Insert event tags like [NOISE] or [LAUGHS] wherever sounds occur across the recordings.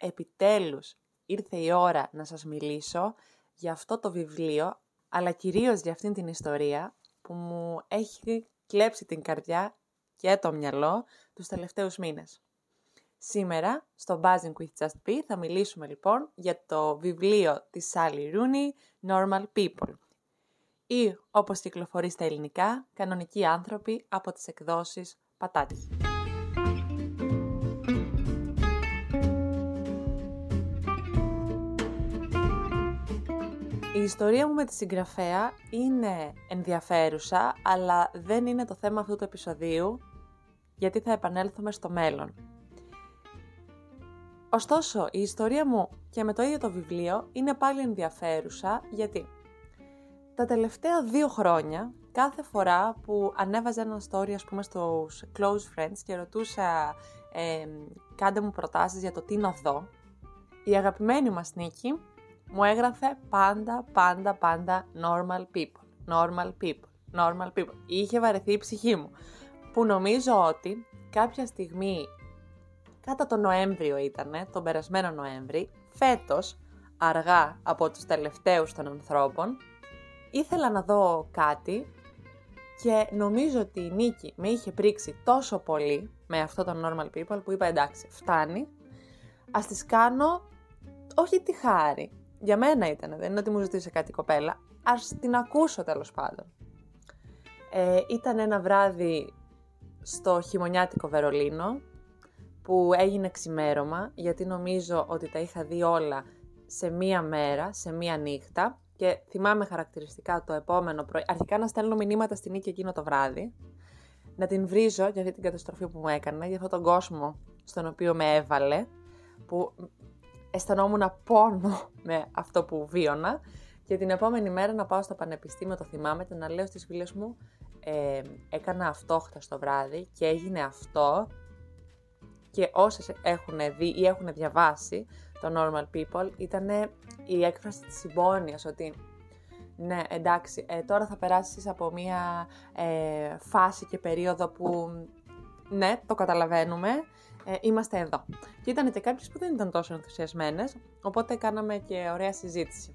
επιτέλους ήρθε η ώρα να σας μιλήσω για αυτό το βιβλίο, αλλά κυρίως για αυτήν την ιστορία που μου έχει κλέψει την καρδιά και το μυαλό τους τελευταίους μήνες. Σήμερα, στο Buzzing with Just Be, θα μιλήσουμε λοιπόν για το βιβλίο της Sally Rooney, Normal People. Ή, όπως κυκλοφορεί στα ελληνικά, Κανονικοί άνθρωποι από τις εκδόσεις Πατάτης. Η ιστορία μου με τη συγγραφέα είναι ενδιαφέρουσα, αλλά δεν είναι το θέμα αυτού του επεισοδίου, γιατί θα επανέλθουμε στο μέλλον. Ωστόσο, η ιστορία μου και με το ίδιο το βιβλίο είναι πάλι ενδιαφέρουσα, γιατί τα τελευταία δύο χρόνια, κάθε φορά που ανέβαζα ένα story, ας πούμε, στους close friends και ρωτούσα ε, κάντε μου προτάσεις για το τι να δω, η αγαπημένη μας Νίκη μου έγραφε πάντα, πάντα, πάντα normal people, normal people, normal people. Είχε βαρεθεί η ψυχή μου. Που νομίζω ότι κάποια στιγμή, κατά τον Νοέμβριο ήτανε, τον περασμένο Νοέμβρη, φέτος, αργά από τους τελευταίους των ανθρώπων, ήθελα να δω κάτι και νομίζω ότι η Νίκη με είχε πρίξει τόσο πολύ με αυτό το normal people που είπα εντάξει, φτάνει, ας τις κάνω όχι τη χάρη, για μένα ήταν, δεν είναι ότι μου ζητήσε κάτι η κοπέλα. Ας την ακούσω τέλος πάντων. Ε, ήταν ένα βράδυ στο χειμωνιάτικο Βερολίνο που έγινε ξημέρωμα γιατί νομίζω ότι τα είχα δει όλα σε μία μέρα, σε μία νύχτα και θυμάμαι χαρακτηριστικά το επόμενο πρωί, αρχικά να στέλνω μηνύματα στην Νίκη εκείνο το βράδυ, να την βρίζω για αυτή την καταστροφή που μου έκανε, για αυτόν τον κόσμο στον οποίο με έβαλε, που αισθανόμουν πόνο με αυτό που βίωνα και την επόμενη μέρα να πάω στο πανεπιστήμιο, το θυμάμαι, να λέω στις φίλες μου ε, έκανα αυτό χτες το βράδυ και έγινε αυτό και όσες έχουν δει ή έχουν διαβάσει το Normal People ήταν η έκφραση της συμπόνιας ότι ναι εντάξει ε, τώρα θα περάσεις από μια ε, φάση και περίοδο που ναι το καταλαβαίνουμε ε, είμαστε εδώ. Και ήταν και κάποιες που δεν ήταν τόσο ενθουσιασμένες, οπότε κάναμε και ωραία συζήτηση.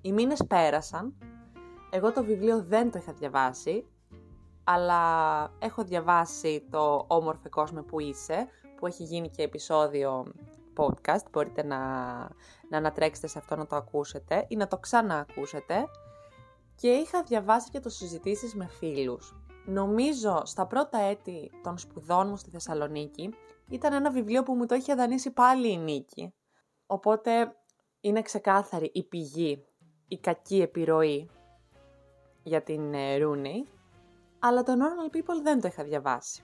Οι μήνες πέρασαν, εγώ το βιβλίο δεν το είχα διαβάσει, αλλά έχω διαβάσει το «Όμορφε κόσμο που είσαι», που έχει γίνει και επεισόδιο podcast, μπορείτε να, να ανατρέξετε σε αυτό να το ακούσετε ή να το ξαναακούσετε. Και είχα διαβάσει και το συζητήσεις με φίλους. Νομίζω στα πρώτα έτη των σπουδών μου στη Θεσσαλονίκη ήταν ένα βιβλίο που μου το είχε δανείσει πάλι η Νίκη. Οπότε είναι ξεκάθαρη η πηγή, η κακή επιρροή για την Ρούνεϊ, αλλά το Normal People δεν το είχα διαβάσει.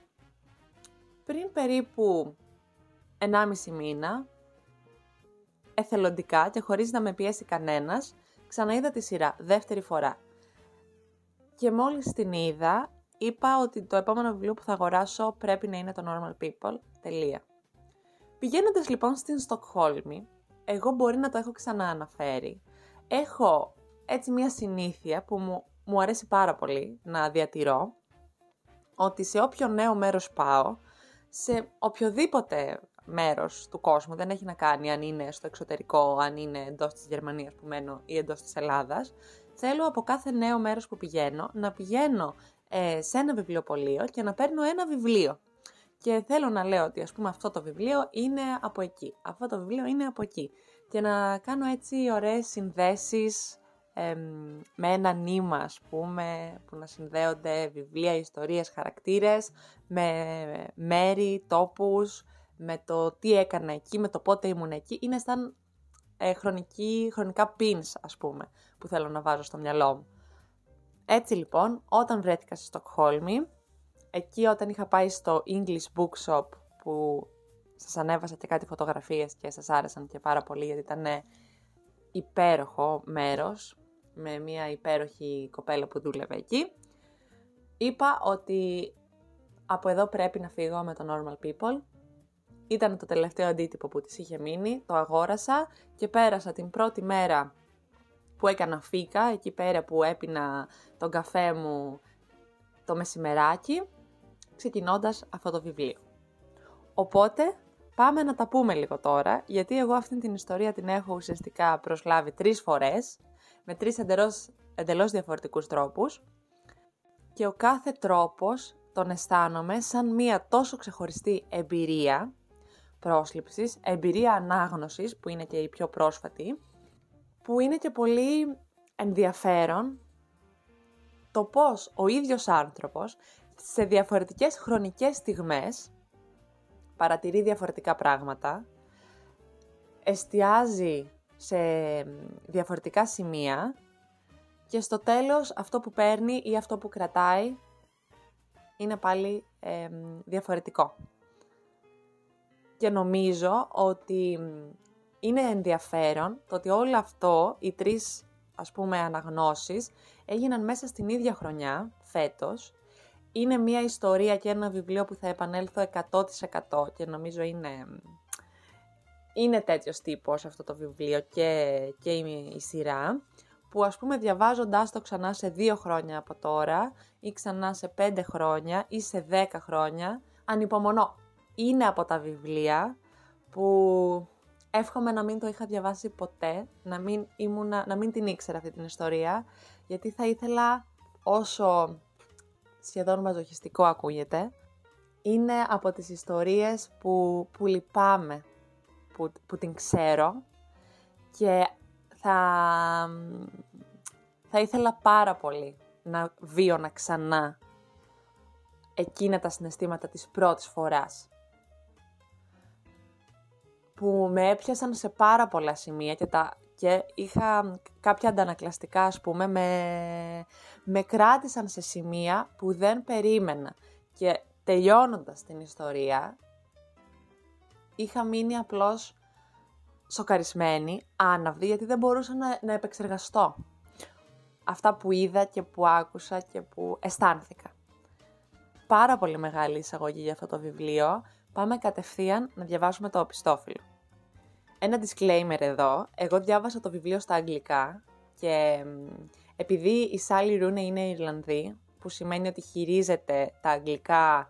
Πριν περίπου 1,5 μήνα, εθελοντικά και χωρίς να με πιέσει κανένας, ξαναείδα τη σειρά, δεύτερη φορά. Και μόλις την είδα, είπα ότι το επόμενο βιβλίο που θα αγοράσω πρέπει να είναι το Normal People. Τελεία. Πηγαίνοντας λοιπόν στην Στοκχόλμη, εγώ μπορεί να το έχω ξανααναφέρει. Έχω έτσι μια συνήθεια που μου, μου αρέσει πάρα πολύ να διατηρώ, ότι σε όποιο νέο μέρος πάω, σε οποιοδήποτε μέρος του κόσμου, δεν έχει να κάνει αν είναι στο εξωτερικό, αν είναι εντός της Γερμανίας που μένω ή εντός της Ελλάδας, θέλω από κάθε νέο μέρος που πηγαίνω να πηγαίνω ε, σε ένα βιβλιοπωλείο και να παίρνω ένα βιβλίο. Και θέλω να λέω ότι ας πούμε αυτό το βιβλίο είναι από εκεί, αυτό το βιβλίο είναι από εκεί. Και να κάνω έτσι ωραίες συνδέσεις με ένα νήμα ας πούμε που να συνδέονται βιβλία, ιστορίες, χαρακτήρες με μέρη, τόπους, με το τι έκανα εκεί, με το πότε ήμουν εκεί. Είναι σαν ε, χρονική, χρονικά pins ας πούμε που θέλω να βάζω στο μυαλό μου. Έτσι λοιπόν, όταν βρέθηκα στη Στοκχόλμη, εκεί όταν είχα πάει στο English Bookshop που σας ανέβασα και κάτι φωτογραφίες και σας άρεσαν και πάρα πολύ γιατί ήταν υπέροχο μέρος με μια υπέροχη κοπέλα που δούλευε εκεί, είπα ότι από εδώ πρέπει να φύγω με το Normal People. Ήταν το τελευταίο αντίτυπο που της είχε μείνει, το αγόρασα και πέρασα την πρώτη μέρα που έκανα φίκα, εκεί πέρα που έπινα τον καφέ μου το μεσημεράκι, ξεκινώντας αυτό το βιβλίο. Οπότε, πάμε να τα πούμε λίγο τώρα, γιατί εγώ αυτή την ιστορία την έχω ουσιαστικά προσλάβει τρεις φορές, με τρεις εντελώς, εντελώς διαφορετικούς τρόπους και ο κάθε τρόπος τον αισθάνομαι σαν μία τόσο ξεχωριστή εμπειρία πρόσληψης, εμπειρία ανάγνωσης που είναι και η πιο πρόσφατη, που είναι και πολύ ενδιαφέρον το πώς ο ίδιος άνθρωπος σε διαφορετικές χρονικές στιγμές παρατηρεί διαφορετικά πράγματα, εστιάζει σε διαφορετικά σημεία και στο τέλος αυτό που παίρνει ή αυτό που κρατάει είναι πάλι διαφορετικό. Και νομίζω ότι είναι ενδιαφέρον το ότι όλο αυτό, οι τρεις ας πούμε αναγνώσεις, έγιναν μέσα στην ίδια χρονιά, φέτος. Είναι μια ιστορία και ένα βιβλίο που θα επανέλθω 100% και νομίζω είναι, είναι τέτοιος τύπος αυτό το βιβλίο και, και η, η σειρά που ας πούμε διαβάζοντάς το ξανά σε δύο χρόνια από τώρα ή ξανά σε πέντε χρόνια ή σε δέκα χρόνια, ανυπομονώ. Είναι από τα βιβλία που εύχομαι να μην το είχα διαβάσει ποτέ, να μην, ήμουνα, να μην την ήξερα αυτή την ιστορία, γιατί θα ήθελα όσο σχεδόν μαζοχιστικό ακούγεται, είναι από τις ιστορίες που, που λυπάμαι που, που την ξέρω και θα, θα ήθελα πάρα πολύ να βίωνα ξανά εκείνα τα συναισθήματα της πρώτης φοράς που με έπιασαν σε πάρα πολλά σημεία και, τα, και είχα κάποια αντανακλαστικά ας πούμε με, με κράτησαν σε σημεία που δεν περίμενα και τελειώνοντας την ιστορία είχα μείνει απλώς σοκαρισμένη, άναυδη, γιατί δεν μπορούσα να, να επεξεργαστώ αυτά που είδα και που άκουσα και που αισθάνθηκα. Πάρα πολύ μεγάλη εισαγωγή για αυτό το βιβλίο. Πάμε κατευθείαν να διαβάσουμε το οπιστόφυλλο. Ένα disclaimer εδώ. Εγώ διάβασα το βιβλίο στα αγγλικά και επειδή η Σάλι Ρούνε είναι Ιρλανδή, που σημαίνει ότι χειρίζεται τα αγγλικά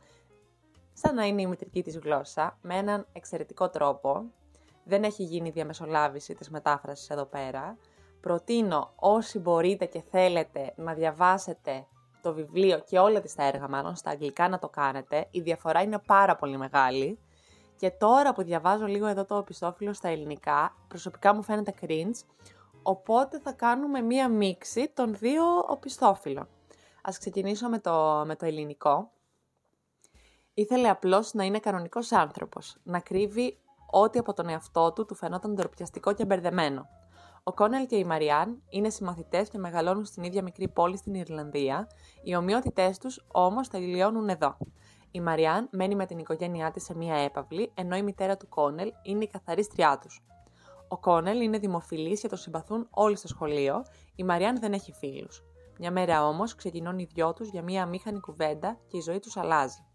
σαν να είναι η μητρική της γλώσσα, με έναν εξαιρετικό τρόπο, δεν έχει γίνει διαμεσολάβηση της μετάφρασης εδώ πέρα, προτείνω όσοι μπορείτε και θέλετε να διαβάσετε το βιβλίο και όλα τις τα έργα μάλλον στα αγγλικά να το κάνετε. Η διαφορά είναι πάρα πολύ μεγάλη. Και τώρα που διαβάζω λίγο εδώ το οπισθόφυλλο στα ελληνικά, προσωπικά μου φαίνεται cringe, οπότε θα κάνουμε μία μίξη των δύο οπισθόφυλλων. Ας ξεκινήσω με το, με το ελληνικό. Ήθελε απλώς να είναι κανονικός άνθρωπος, να κρύβει ό,τι από τον εαυτό του του φαινόταν ντροπιαστικό και μπερδεμένο. Ο Κόνελ και η Μαριάν είναι συμμαθητές και μεγαλώνουν στην ίδια μικρή πόλη στην Ιρλανδία, οι ομοιότητές τους όμως τελειώνουν εδώ. Η Μαριάν μένει με την οικογένειά της σε μία έπαυλη, ενώ η μητέρα του Κόνελ είναι η καθαρίστριά τους. Ο Κόνελ είναι δημοφιλής και το συμπαθούν όλοι στο σχολείο, η Μαριάν δεν έχει φίλους. Μια μέρα όμως ξεκινούν οι δυο τους για μία αμήχανη κουβέντα και η ζωή τους αλλάζει.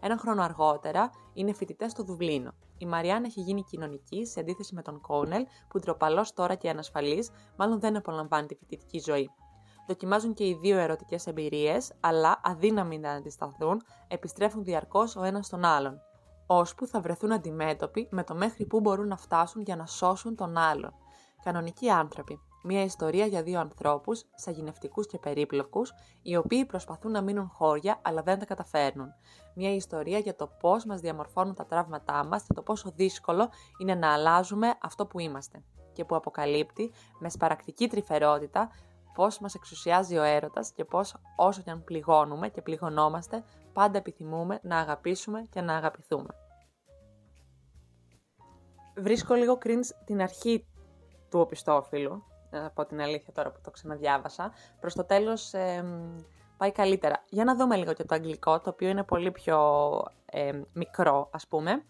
Ένα χρόνο αργότερα είναι φοιτητές στο Δουβλίνο. Η Μαριάν έχει γίνει κοινωνική σε αντίθεση με τον Κόνελ, που ντροπαλός τώρα και ανασφαλής, μάλλον δεν απολαμβάνει τη φοιτητική ζωή. Δοκιμάζουν και οι δύο ερωτικές εμπειρίες, αλλά αδύναμοι να αντισταθούν, επιστρέφουν διαρκώς ο ένας τον άλλον. Ώσπου θα βρεθούν αντιμέτωποι με το μέχρι που μπορούν να φτάσουν για να σώσουν τον άλλον. Κανονικοί άνθρωποι, Μια ιστορία για δύο ανθρώπους, σαγηνευτικούς και περίπλοκους, οι οποίοι προσπαθούν να μείνουν χώρια αλλά δεν τα καταφέρνουν. Μια ιστορία για το πώς μας διαμορφώνουν τα τραύματά μας και το πόσο δύσκολο είναι να αλλάζουμε αυτό που είμαστε. Και που αποκαλύπτει με σπαρακτική τρυφερότητα πώς μας εξουσιάζει ο έρωτας και πώς όσο και αν πληγώνουμε και πληγωνόμαστε, πάντα επιθυμούμε να αγαπήσουμε και να αγαπηθούμε. Βρίσκω λίγο cringe την αρχή του οπιστόφυλλου, από την αλήθεια τώρα που το ξαναδιάβασα. Προς το τέλος πάει καλύτερα. Για να δούμε λίγο και το αγγλικό, το οποίο είναι πολύ πιο μικρό, ας πούμε.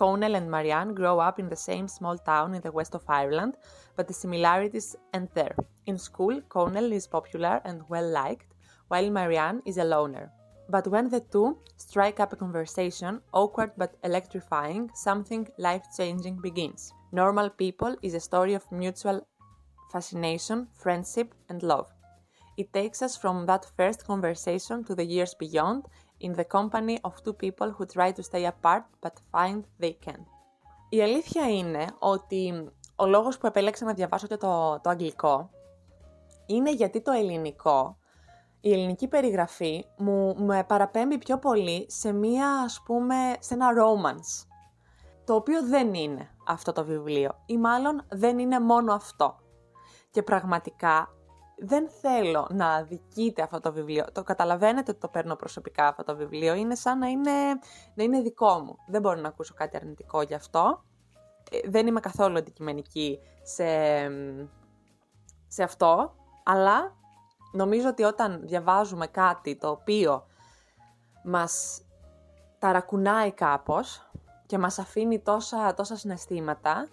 Conal and Marianne grow up in the same small town in the west of Ireland, but the similarities end there. In school, Conal is popular and well liked, while Marianne is a loner. But when the two strike up a conversation, awkward but electrifying, something life changing begins. Normal People is a story of mutual fascination, friendship, and love. It takes us from that first conversation to the years beyond, in the company of two people who try to stay apart but find they can. Η αλήθεια είναι ότι ο λόγος που επέλεξα να διαβάσω και το, το αγγλικό είναι γιατί το ελληνικό, η ελληνική περιγραφή μου με παραπέμπει πιο πολύ σε μία, ας πούμε, σε ένα romance, το οποίο δεν είναι αυτό το βιβλίο ή μάλλον δεν είναι μόνο αυτό. Και πραγματικά δεν θέλω να αδικείτε αυτό το βιβλίο. Το καταλαβαίνετε ότι το παίρνω προσωπικά αυτό το βιβλίο. Είναι σαν να είναι, να είναι δικό μου. Δεν μπορώ να ακούσω κάτι αρνητικό γι' αυτό. Ε, δεν είμαι καθόλου αντικειμενική σε, σε αυτό. Αλλά νομίζω ότι όταν διαβάζουμε κάτι το οποίο μας ταρακουνάει κάπως και μας αφήνει τόσα, τόσα συναισθήματα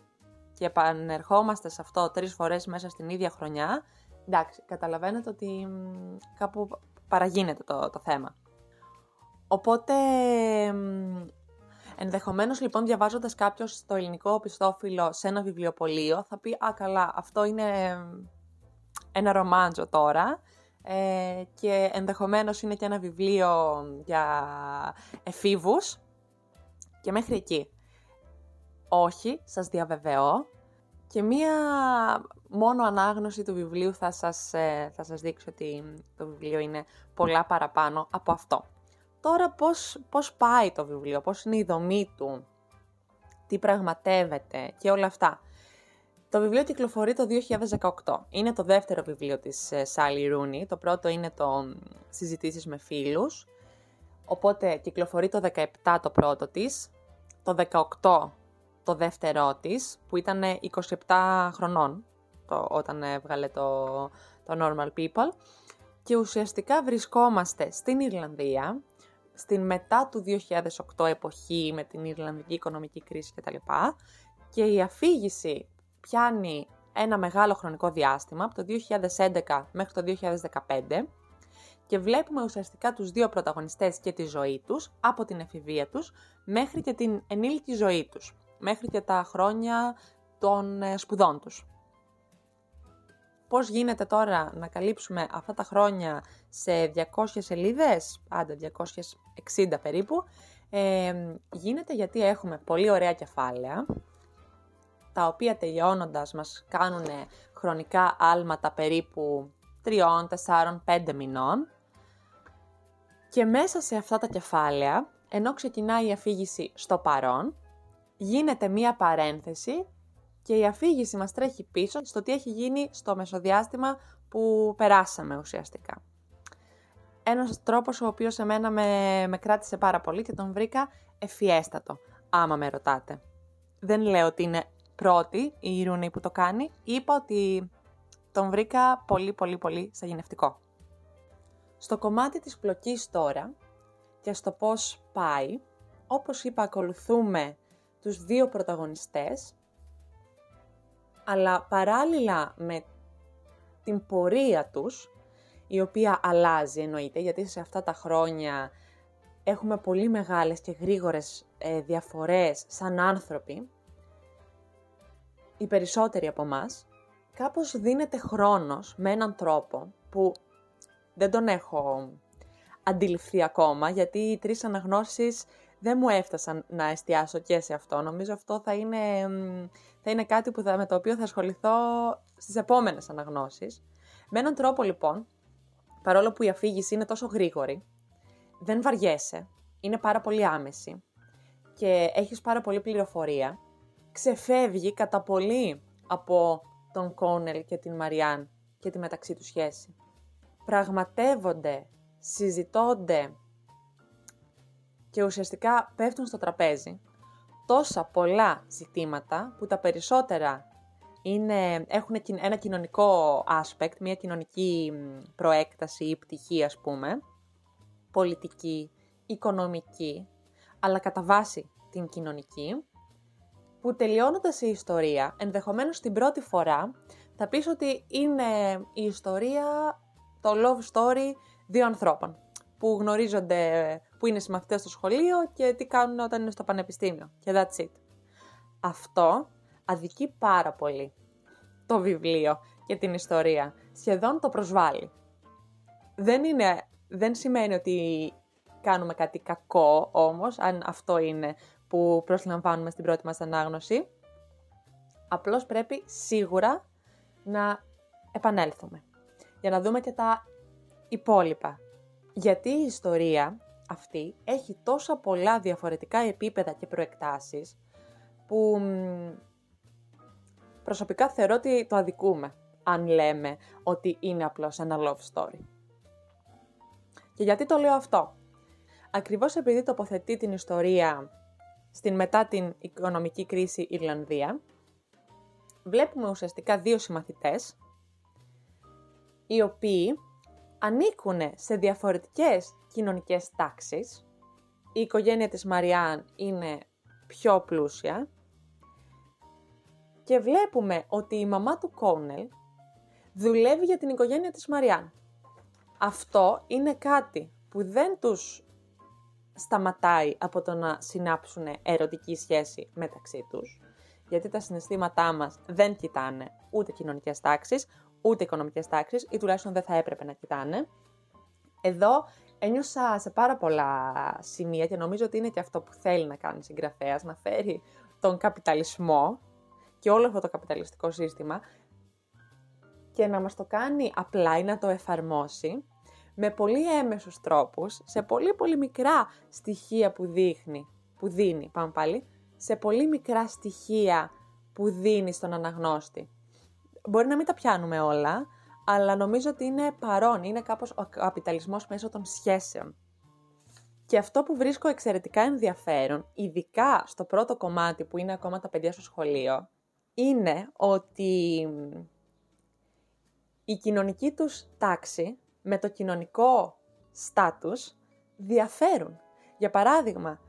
και επανερχόμαστε σε αυτό τρεις φορές μέσα στην ίδια χρονιά, εντάξει, καταλαβαίνετε ότι κάπου παραγίνεται το, το θέμα. Οπότε, ενδεχομένως λοιπόν διαβάζοντας κάποιος το ελληνικό πιστόφυλλο σε ένα βιβλιοπωλείο θα πει «Α, καλά, αυτό είναι ένα ρομάντζο τώρα» ε, και ενδεχομένως είναι και ένα βιβλίο για εφήβους και μέχρι εκεί. Όχι, σας διαβεβαιώ και μία μόνο ανάγνωση του βιβλίου θα σας, ε, θα σας δείξει ότι το βιβλίο είναι πολλά παραπάνω από αυτό. Τώρα πώς, πώς πάει το βιβλίο, πώς είναι η δομή του, τι πραγματεύεται και όλα αυτά. Το βιβλίο κυκλοφορεί το 2018. Είναι το δεύτερο βιβλίο της Σάλι ε, Ρούνι. Το πρώτο είναι το «Συζητήσεις με φίλους». Οπότε κυκλοφορεί το 17 το πρώτο της, το 18 το δεύτερό της, που ήταν 27 χρονών το, όταν έβγαλε το, το Normal People. Και ουσιαστικά βρισκόμαστε στην Ιρλανδία, στην μετά του 2008 εποχή με την Ιρλανδική οικονομική κρίση κτλ. Και η αφήγηση πιάνει ένα μεγάλο χρονικό διάστημα, από το 2011 μέχρι το 2015, και βλέπουμε ουσιαστικά τους δύο πρωταγωνιστές και τη ζωή τους, από την εφηβεία τους μέχρι και την ενήλικη ζωή τους, μέχρι και τα χρόνια των ε, σπουδών τους. Πώς γίνεται τώρα να καλύψουμε αυτά τα χρόνια σε 200 σελίδες, άντε 260 περίπου, ε, γίνεται γιατί έχουμε πολύ ωραία κεφάλαια, τα οποία τελειώνοντας μας κάνουν χρονικά άλματα περίπου 3, 4, 5 μηνών και μέσα σε αυτά τα κεφάλαια, ενώ ξεκινάει η αφήγηση στο παρόν, γίνεται μία παρένθεση και η αφήγηση μας τρέχει πίσω στο τι έχει γίνει στο μεσοδιάστημα που περάσαμε ουσιαστικά. Ένας τρόπος ο οποίος εμένα με, με κράτησε πάρα πολύ και τον βρήκα ευφιέστατο, άμα με ρωτάτε. Δεν λέω ότι είναι πρώτη η Ρούνη που το κάνει, είπα ότι τον βρήκα πολύ πολύ πολύ σαγηνευτικό. Στο κομμάτι της πλοκής τώρα και στο πώς πάει, όπως είπα ακολουθούμε τους δύο πρωταγωνιστές, αλλά παράλληλα με την πορεία τους, η οποία αλλάζει εννοείται, γιατί σε αυτά τα χρόνια έχουμε πολύ μεγάλες και γρήγορες ε, διαφορές σαν άνθρωποι, οι περισσότεροι από μας, κάπως δίνεται χρόνος με έναν τρόπο που δεν τον έχω αντιληφθεί ακόμα, γιατί οι τρεις αναγνώσεις δεν μου έφτασαν να εστιάσω και σε αυτό. Νομίζω αυτό θα είναι, θα είναι κάτι που θα, με το οποίο θα ασχοληθώ στις επόμενες αναγνώσεις. Με έναν τρόπο λοιπόν, παρόλο που η αφήγηση είναι τόσο γρήγορη, δεν βαριέσαι, είναι πάρα πολύ άμεση και έχεις πάρα πολύ πληροφορία, ξεφεύγει κατά πολύ από τον Κόνελ και την Μαριάν και τη μεταξύ τους σχέση πραγματεύονται, συζητώνται και ουσιαστικά πέφτουν στο τραπέζι. Τόσα πολλά ζητήματα που τα περισσότερα είναι, έχουν ένα κοινωνικό aspect, μια κοινωνική προέκταση ή πτυχή ας πούμε, πολιτική, οικονομική, αλλά κατά βάση την κοινωνική, που τελειώνοντας η ιστορία, ενδεχομένως την πρώτη φορά, θα πεις ότι είναι η ιστορία το love story δύο ανθρώπων που γνωρίζονται, που είναι συμμαθητές στο σχολείο και τι κάνουν όταν είναι στο πανεπιστήμιο. Και that's it. Αυτό αδικεί πάρα πολύ το βιβλίο και την ιστορία. Σχεδόν το προσβάλλει. Δεν, είναι, δεν σημαίνει ότι κάνουμε κάτι κακό όμως, αν αυτό είναι που προσλαμβάνουμε στην πρώτη μας ανάγνωση. Απλώς πρέπει σίγουρα να επανέλθουμε για να δούμε και τα υπόλοιπα. Γιατί η ιστορία αυτή έχει τόσα πολλά διαφορετικά επίπεδα και προεκτάσεις που προσωπικά θεωρώ ότι το αδικούμε αν λέμε ότι είναι απλώς ένα love story. Και γιατί το λέω αυτό; Ακριβώς επειδή τοποθετεί την ιστορία στην μετά την οικονομική κρίση Ιρλανδία, βλέπουμε ουσιαστικά δύο συμμαθητές, οι οποίοι ανήκουν σε διαφορετικές κοινωνικές τάξεις. Η οικογένεια της Μαριάν είναι πιο πλούσια και βλέπουμε ότι η μαμά του Κόνελ δουλεύει για την οικογένεια της Μαριάν. Αυτό είναι κάτι που δεν τους σταματάει από το να συνάψουν ερωτική σχέση μεταξύ τους, γιατί τα συναισθήματά μας δεν κοιτάνε ούτε κοινωνικές τάξεις, ούτε οικονομικές τάξεις, ή τουλάχιστον δεν θα έπρεπε να κοιτάνε. Εδώ ένιωσα σε πάρα πολλά σημεία και νομίζω ότι είναι και αυτό που θέλει να κάνει συγγραφέας, να φέρει τον καπιταλισμό και όλο αυτό το καπιταλιστικό σύστημα και να μας το κάνει απλά ή να το εφαρμόσει με πολύ έμεσους τρόπους, σε πολύ πολύ μικρά στοιχεία που δείχνει, που δίνει, πάμε πάλι, σε πολύ μικρά στοιχεία που δίνει στον αναγνώστη. Μπορεί να μην τα πιάνουμε όλα, αλλά νομίζω ότι είναι παρόν, είναι κάπως ο καπιταλισμός μέσω των σχέσεων. Και αυτό που βρίσκω εξαιρετικά ενδιαφέρον, ειδικά στο πρώτο κομμάτι που είναι ακόμα τα παιδιά στο σχολείο, είναι ότι η κοινωνική τους τάξη με το κοινωνικό στάτους διαφέρουν. Για παράδειγμα,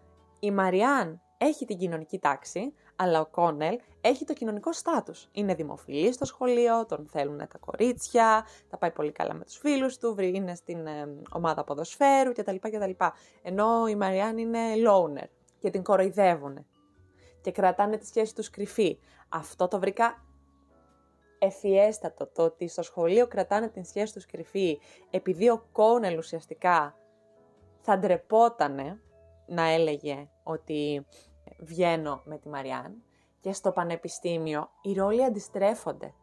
η Μαριάν έχει την κοινωνική τάξη, αλλά ο Κόνελ έχει το κοινωνικό στάτους. Είναι δημοφιλής στο σχολείο, τον θέλουν τα κορίτσια, τα πάει πολύ καλά με τους φίλους του, είναι στην ε, ομάδα ποδοσφαίρου κτλ. κτλ. Ενώ η Μαριάν είναι loner και την κοροϊδεύουν και κρατάνε τη σχέση τους κρυφή. Αυτό το βρήκα ευφιέστατο το ότι στο σχολείο κρατάνε την σχέση τους κρυφή επειδή ο Κόνελ ουσιαστικά θα ντρεπότανε να έλεγε ότι βγαίνω με τη Μαριάν και στο πανεπιστήμιο οι ρόλοι αντιστρέφονται.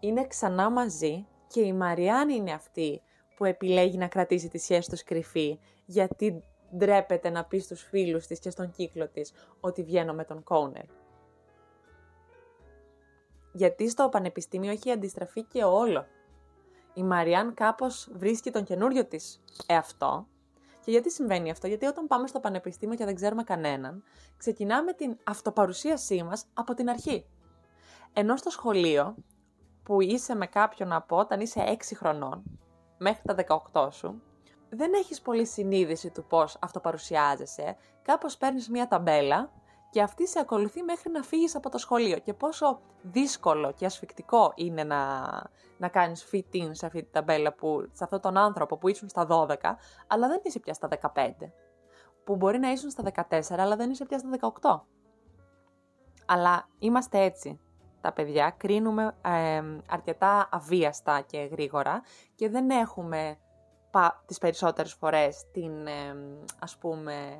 Είναι ξανά μαζί και η Μαριάν είναι αυτή που επιλέγει να κρατήσει τη σχέση τους κρυφή γιατί ντρέπεται να πει στους φίλους της και στον κύκλο της ότι βγαίνω με τον Κόνελ γιατί στο πανεπιστήμιο έχει αντιστραφεί και όλο. Η Μαριάν κάπως βρίσκει τον καινούριο της εαυτό. Και γιατί συμβαίνει αυτό, γιατί όταν πάμε στο πανεπιστήμιο και δεν ξέρουμε κανέναν, ξεκινάμε την αυτοπαρουσίασή μας από την αρχή. Ενώ στο σχολείο, που είσαι με κάποιον από όταν είσαι 6 χρονών, μέχρι τα 18 σου, δεν έχεις πολύ συνείδηση του πώς αυτοπαρουσιάζεσαι, κάπως παίρνεις μια ταμπέλα και αυτή σε ακολουθεί μέχρι να φύγεις από το σχολείο. Και πόσο δύσκολο και ασφικτικό είναι να, να κάνεις fit in σε αυτή την ταμπέλα, που, σε αυτόν τον άνθρωπο που ήσουν στα 12, αλλά δεν είσαι πια στα 15, που μπορεί να ήσουν στα 14, αλλά δεν είσαι πια στα 18. Αλλά είμαστε έτσι τα παιδιά, κρίνουμε αρκετά αβίαστα και γρήγορα και δεν έχουμε πα, τις περισσότερες φορές την, ας πούμε,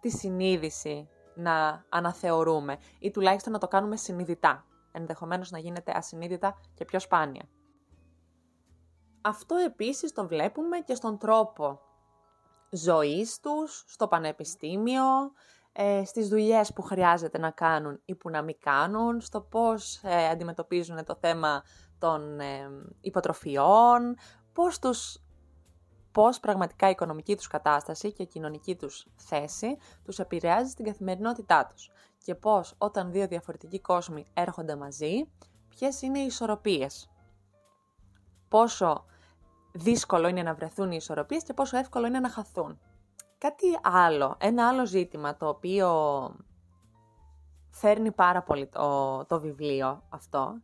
τη συνείδηση να αναθεωρούμε ή τουλάχιστον να το κάνουμε συνειδητά, ενδεχομένως να γίνεται ασυνείδητα και πιο σπάνια. Αυτό επίσης το βλέπουμε και στον τρόπο ζωής τους, στο πανεπιστήμιο, ε, στις δουλειές που χρειάζεται να κάνουν ή που να μην κάνουν, στο πώς ε, αντιμετωπίζουν το θέμα των ε, υποτροφιών, πώς τους πώς πραγματικά η οικονομική τους κατάσταση και η κοινωνική τους θέση τους επηρεάζει στην καθημερινότητά τους και πώς όταν δύο διαφορετικοί κόσμοι έρχονται μαζί, ποιες είναι οι ισορροπίες. Πόσο δύσκολο είναι να βρεθούν οι ισορροπίες και πόσο εύκολο είναι να χαθούν. Κάτι άλλο, ένα άλλο ζήτημα το οποίο φέρνει πάρα πολύ το, το βιβλίο αυτό,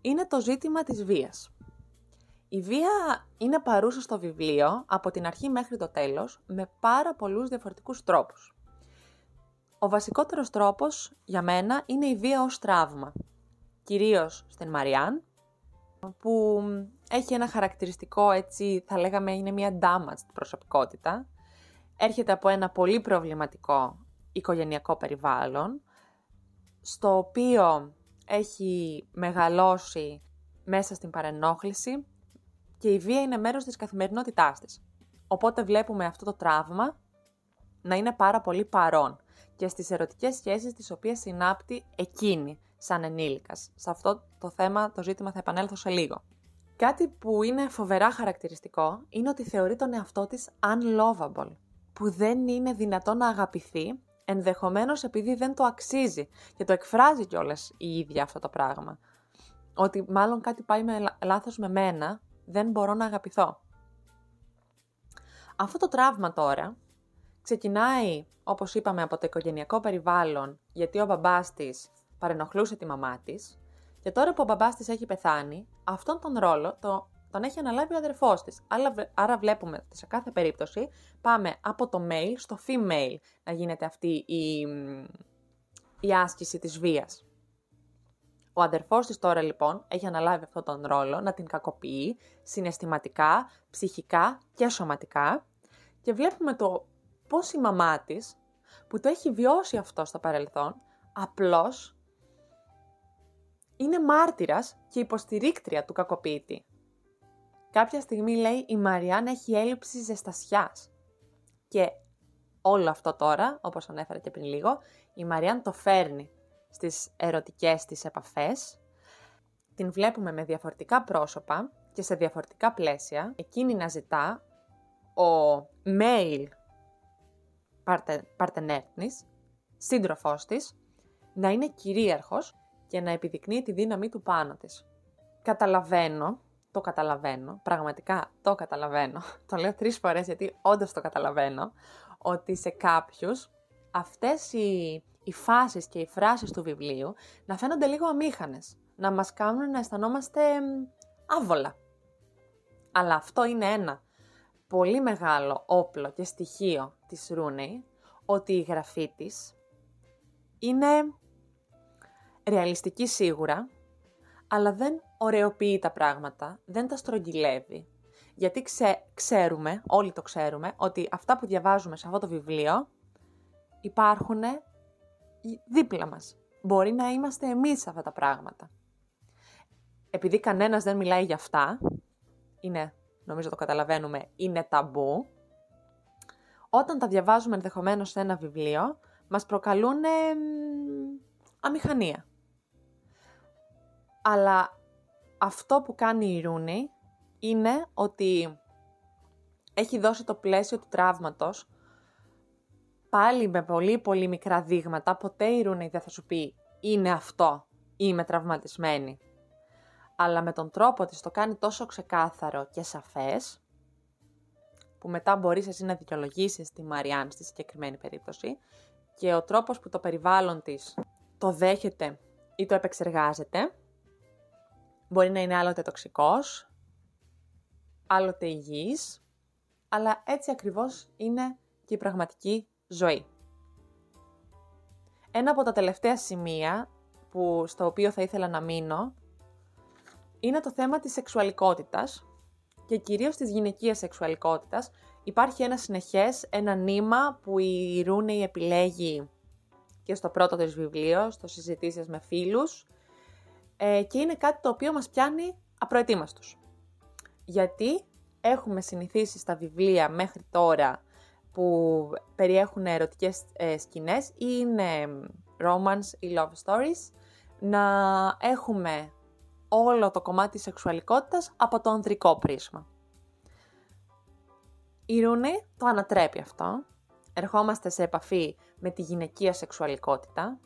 είναι το ζήτημα της βίας. Η βία είναι παρούσα στο βιβλίο από την αρχή μέχρι το τέλος με πάρα πολλούς διαφορετικούς τρόπους. Ο βασικότερος τρόπος για μένα είναι η βία ως τραύμα. Κυρίως στην Μαριάν, που έχει ένα χαρακτηριστικό έτσι, θα λέγαμε είναι μια damaged προσωπικότητα, έρχεται από ένα πολύ προβληματικό οικογενειακό περιβάλλον, στο οποίο έχει μεγαλώσει μέσα στην παρενόχληση και η βία είναι μέρος της καθημερινότητάς της. Οπότε βλέπουμε αυτό το τραύμα να είναι πάρα πολύ παρόν και στις ερωτικές σχέσεις τις οποίες συνάπτει εκείνη σαν ενήλικας. Σε αυτό το θέμα, το ζήτημα θα επανέλθω σε λίγο. Κάτι που είναι φοβερά χαρακτηριστικό είναι ότι θεωρεί τον εαυτό της unlovable, που δεν είναι δυνατόν να αγαπηθεί, ενδεχομένως επειδή δεν το αξίζει και το εκφράζει κιόλας η ίδια αυτό το πράγμα. Ότι μάλλον κάτι πάει με λάθος με μένα, δεν μπορώ να αγαπηθώ. Αυτό το τραύμα τώρα ξεκινάει, όπως είπαμε, από το οικογενειακό περιβάλλον, γιατί ο μπαμπάς της παρενοχλούσε τη μαμά της και τώρα που ο μπαμπάς της έχει πεθάνει, αυτόν τον ρόλο το, τον έχει αναλάβει ο αδερφός της. Άρα βλέπουμε ότι σε κάθε περίπτωση πάμε από το male στο female να γίνεται αυτή η, η άσκηση της βίας. Ο αδερφός της τώρα λοιπόν έχει αναλάβει αυτόν τον ρόλο να την κακοποιεί συναισθηματικά, ψυχικά και σωματικά και βλέπουμε το πώς η μαμά της που το έχει βιώσει αυτό στο παρελθόν απλώς είναι μάρτυρας και υποστηρίκτρια του κακοποιητή. Κάποια στιγμή λέει η Μαριάν έχει έλλειψη ζεστασιάς. Και όλο αυτό τώρα, όπως ανέφερα και πριν λίγο, η Μαριάν το φέρνει στις ερωτικές της επαφές. Την βλέπουμε με διαφορετικά πρόσωπα και σε διαφορετικά πλαίσια. Εκείνη να ζητά ο male παρτενέρ της, σύντροφός της, να είναι κυρίαρχος και να επιδεικνύει τη δύναμή του πάνω της. Καταλαβαίνω, το καταλαβαίνω, πραγματικά το καταλαβαίνω, [LAUGHS] το λέω τρεις φορές γιατί όντως το καταλαβαίνω, ότι σε κάποιους αυτές οι, οι φάσεις και οι φράσεις του βιβλίου να φαίνονται λίγο αμήχανες, να μας κάνουν να αισθανόμαστε άβολα. Αλλά αυτό είναι ένα πολύ μεγάλο όπλο και στοιχείο της Ρούνεϊ, ότι η γραφή της είναι ρεαλιστική σίγουρα, αλλά δεν ωρεοποιεί τα πράγματα, δεν τα στρογγυλεύει. Γιατί ξέρουμε, όλοι το ξέρουμε, ότι αυτά που διαβάζουμε σε αυτό το βιβλίο υπάρχουν δίπλα μας. Μπορεί να είμαστε εμείς αυτά τα πράγματα. Επειδή κανένας δεν μιλάει για αυτά, είναι, νομίζω το καταλαβαίνουμε, είναι ταμπού, όταν τα διαβάζουμε ενδεχομένως σε ένα βιβλίο, μας προκαλούν αμηχανία. Αλλά αυτό που κάνει η Ρούνη είναι ότι έχει δώσει το πλαίσιο του τραύματος πάλι με πολύ πολύ μικρά δείγματα, ποτέ η Ρούνη δεν θα σου πει είναι αυτό, είμαι τραυματισμένη. Αλλά με τον τρόπο της το κάνει τόσο ξεκάθαρο και σαφές, που μετά μπορείς εσύ να δικαιολογήσεις τη Μαριάν στη συγκεκριμένη περίπτωση και ο τρόπος που το περιβάλλον της το δέχεται ή το επεξεργάζεται, μπορεί να είναι άλλοτε τοξικός, άλλοτε υγιής, αλλά έτσι ακριβώς είναι και η πραγματική ζωή. Ένα από τα τελευταία σημεία που, στο οποίο θα ήθελα να μείνω είναι το θέμα της σεξουαλικότητας και κυρίως της γυναικείας σεξουαλικότητας υπάρχει ένα συνεχές, ένα νήμα που η Ρούνεϊ επιλέγει και στο πρώτο της βιβλίο, στο συζητήσεις με φίλους ε, και είναι κάτι το οποίο μας πιάνει απροετοίμαστος. Γιατί έχουμε συνηθίσει στα βιβλία μέχρι τώρα που περιέχουν ερωτικές ε, σκηνές ή είναι romance ή love stories, να έχουμε όλο το κομμάτι της σεξουαλικότητας από το ανδρικό πρίσμα. Η Ρούνη το ανατρέπει αυτό. Ερχόμαστε σε επαφή με τη γυναικεία σεξουαλικότητα.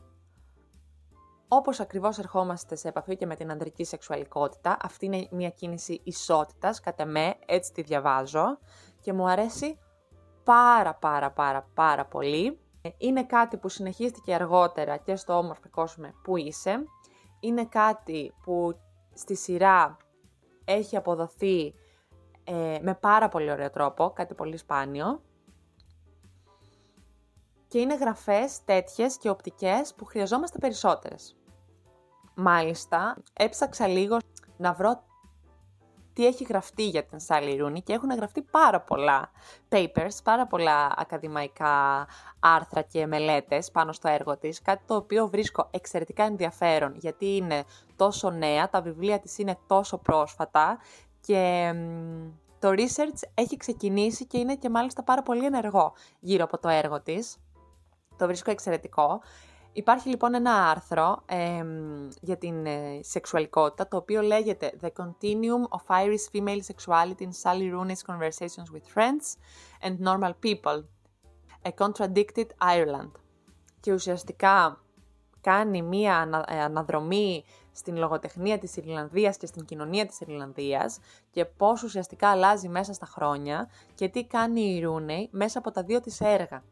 Όπως ακριβώς ερχόμαστε σε επαφή και με την ανδρική σεξουαλικότητα, αυτή είναι μια κίνηση ισότητας, κατά με, έτσι τη διαβάζω και μου αρέσει πάρα πάρα πάρα πάρα πολύ. Είναι κάτι που συνεχίστηκε αργότερα και στο όμορφο κόσμο που είσαι. Είναι κάτι που στη σειρά έχει αποδοθεί ε, με πάρα πολύ ωραίο τρόπο, κάτι πολύ σπάνιο. Και είναι γραφές τέτοιες και οπτικές που χρειαζόμαστε περισσότερες. Μάλιστα, έψαξα λίγο να βρω τι έχει γραφτεί για την Sally Rooney και έχουν γραφτεί πάρα πολλά papers, πάρα πολλά ακαδημαϊκά άρθρα και μελέτες πάνω στο έργο της, κάτι το οποίο βρίσκω εξαιρετικά ενδιαφέρον γιατί είναι τόσο νέα, τα βιβλία της είναι τόσο πρόσφατα και το research έχει ξεκινήσει και είναι και μάλιστα πάρα πολύ ενεργό γύρω από το έργο της. Το βρίσκω εξαιρετικό. Υπάρχει λοιπόν ένα άρθρο για την ε, σεξουαλικότητα, το οποίο λέγεται The Continuum of Irish Female Sexuality in Sally Rooney's Conversations with Friends and Normal People, A Contradicted Ireland. Και ουσιαστικά κάνει μία ε, αναδρομή στην λογοτεχνία της Ιρλανδίας και στην κοινωνία της Ιρλανδίας και πώς ουσιαστικά αλλάζει μέσα στα χρόνια και τι κάνει η Ρούνεϊ μέσα από τα δύο της έργα.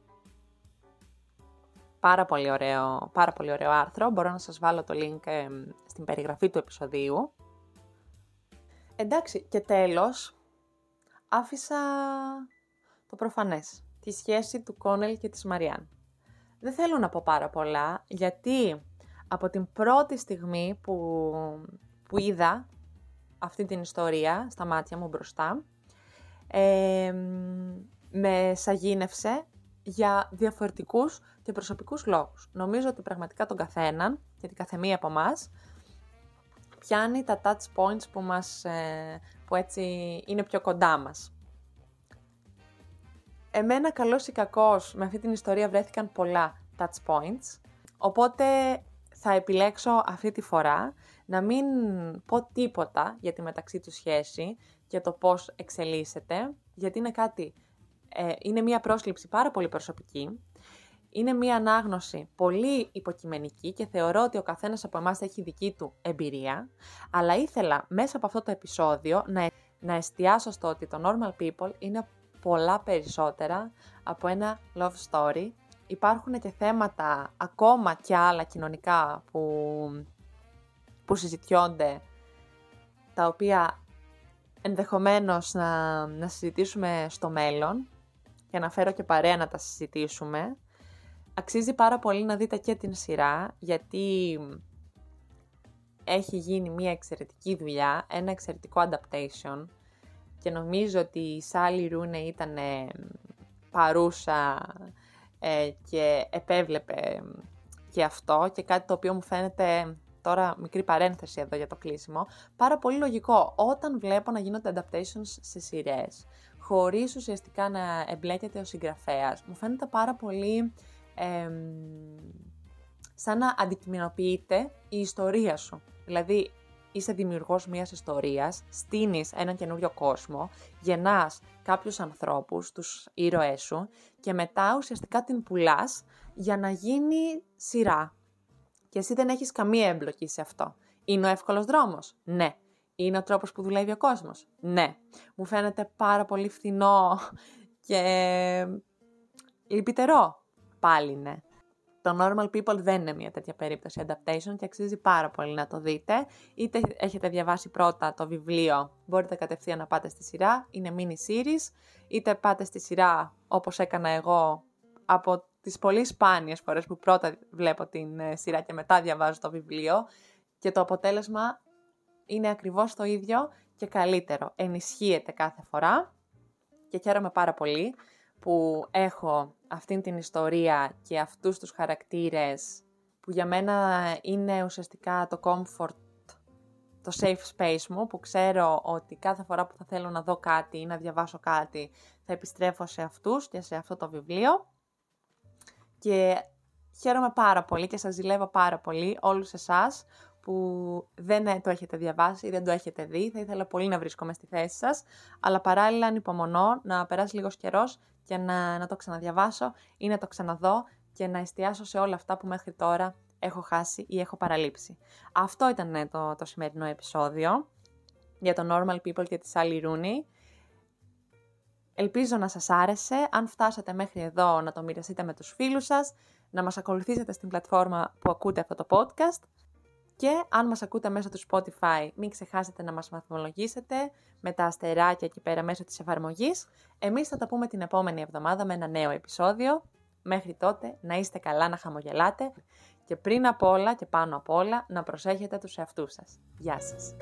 Πάρα πολύ ωραίο, πάρα πολύ ωραίο άρθρο, μπορώ να σας βάλω το link στην περιγραφή του επεισοδίου. Εντάξει, και τέλος, άφησα το προφανές, τη σχέση του Κόνελ και της Μαριάν. Δεν θέλω να πω πάρα πολλά, γιατί από την πρώτη στιγμή που, που είδα αυτή την ιστορία στα μάτια μου μπροστά, με σαγίνευσε για διαφορετικούς και προσωπικούς λόγους. Νομίζω ότι πραγματικά τον καθέναν και την καθεμία από εμάς πιάνει τα touch points που, μας, ε, που έτσι είναι πιο κοντά μας. Εμένα καλός ή κακός με αυτή την ιστορία βρέθηκαν πολλά touch points, οπότε θα επιλέξω αυτή τη φορά να μην πω τίποτα για τη μεταξύ του σχέση και το πώς εξελίσσεται, γιατί είναι κάτι, ε, είναι μια πρόσληψη πάρα πολύ προσωπική, είναι μια ανάγνωση πολύ υποκειμενική και θεωρώ ότι ο καθένας από εμάς έχει δική του εμπειρία, αλλά ήθελα μέσα από αυτό το επεισόδιο να, να εστιάσω στο ότι το Normal People είναι πολλά περισσότερα από ένα love story. Υπάρχουν και θέματα ακόμα και άλλα κοινωνικά που, που συζητιόνται, τα οποία ενδεχομένως να, να συζητήσουμε στο μέλλον και να φέρω και παρέα να τα συζητήσουμε. Αξίζει πάρα πολύ να δείτε και την σειρά, γιατί έχει γίνει μια εξαιρετική δουλειά, ένα εξαιρετικό adaptation και νομίζω ότι η Σάλι Ρούνε ήταν παρούσα ε, και επέβλεπε και αυτό και κάτι το οποίο μου φαίνεται τώρα μικρή παρένθεση εδώ για το κλείσιμο, πάρα πολύ λογικό όταν βλέπω να γίνονται adaptations σε σειρές, χωρίς ουσιαστικά να εμπλέκεται ο συγγραφέας, μου φαίνεται πάρα πολύ σαν να αντικειμενοποιείται η ιστορία σου. Δηλαδή, είσαι δημιουργός μιας ιστορίας, στείνεις έναν καινούριο κόσμο, γεννάς κάποιους ανθρώπους, τους ήρωές σου και μετά ουσιαστικά την πουλάς για να γίνει σειρά. Και εσύ δεν έχεις καμία εμπλοκή σε αυτό. Είναι ο εύκολος δρόμος; Ναι. Είναι ο τρόπος που δουλεύει ο κόσμος; Ναι. Μου φαίνεται πάρα πολύ φθηνό και λυπητερό. Πάλι ναι. Το Normal People δεν είναι μια τέτοια περίπτωση adaptation και αξίζει πάρα πολύ να το δείτε. Είτε έχετε διαβάσει πρώτα το βιβλίο, μπορείτε κατευθείαν να πάτε στη σειρά, είναι mini series, είτε πάτε στη σειρά όπως έκανα εγώ από τις πολύ σπάνιες φορές που πρώτα βλέπω την ε, σειρά και μετά διαβάζω το βιβλίο και το αποτέλεσμα είναι ακριβώς το ίδιο και καλύτερο. Ενισχύεται κάθε φορά και χαίρομαι πάρα πολύ που έχω αυτήν την ιστορία και αυτούς τους χαρακτήρες που για μένα είναι ουσιαστικά το comfort, το safe space μου, που ξέρω ότι κάθε φορά που θα θέλω να δω κάτι ή να διαβάσω κάτι θα επιστρέφω σε αυτούς και σε αυτό το βιβλίο. Και χαίρομαι πάρα πολύ και σας ζηλεύω πάρα πολύ όλους εσάς που δεν το έχετε διαβάσει ή δεν το έχετε δει. Θα ήθελα πολύ να βρίσκομαι στη θέση σας, αλλά παράλληλα ανυπομονώ να περάσει λίγος καιρός και να, να το ξαναδιαβάσω ή να το ξαναδώ και να εστιάσω σε όλα αυτά που μέχρι τώρα έχω χάσει ή έχω παραλείψει. Αυτό ήταν ναι, το, το σημερινό επεισόδιο για το Normal People και τη Sally Rooney. Ελπίζω να σας άρεσε. Αν φτάσατε μέχρι εδώ να το μοιραστείτε με τους φίλους σας, να μας ακολουθήσετε στην πλατφόρμα που ακούτε αυτό το podcast και αν μας ακούτε μέσω του Spotify, μην ξεχάσετε να μας βαθμολογήσετε με τα αστεράκια εκεί πέρα μέσω της εφαρμογής. Εμείς θα τα πούμε την επόμενη εβδομάδα με ένα νέο επεισόδιο. Μέχρι τότε να είστε καλά, να χαμογελάτε και πριν απ' όλα και πάνω απ' όλα να προσέχετε τους εαυτούς σας. Γεια σας!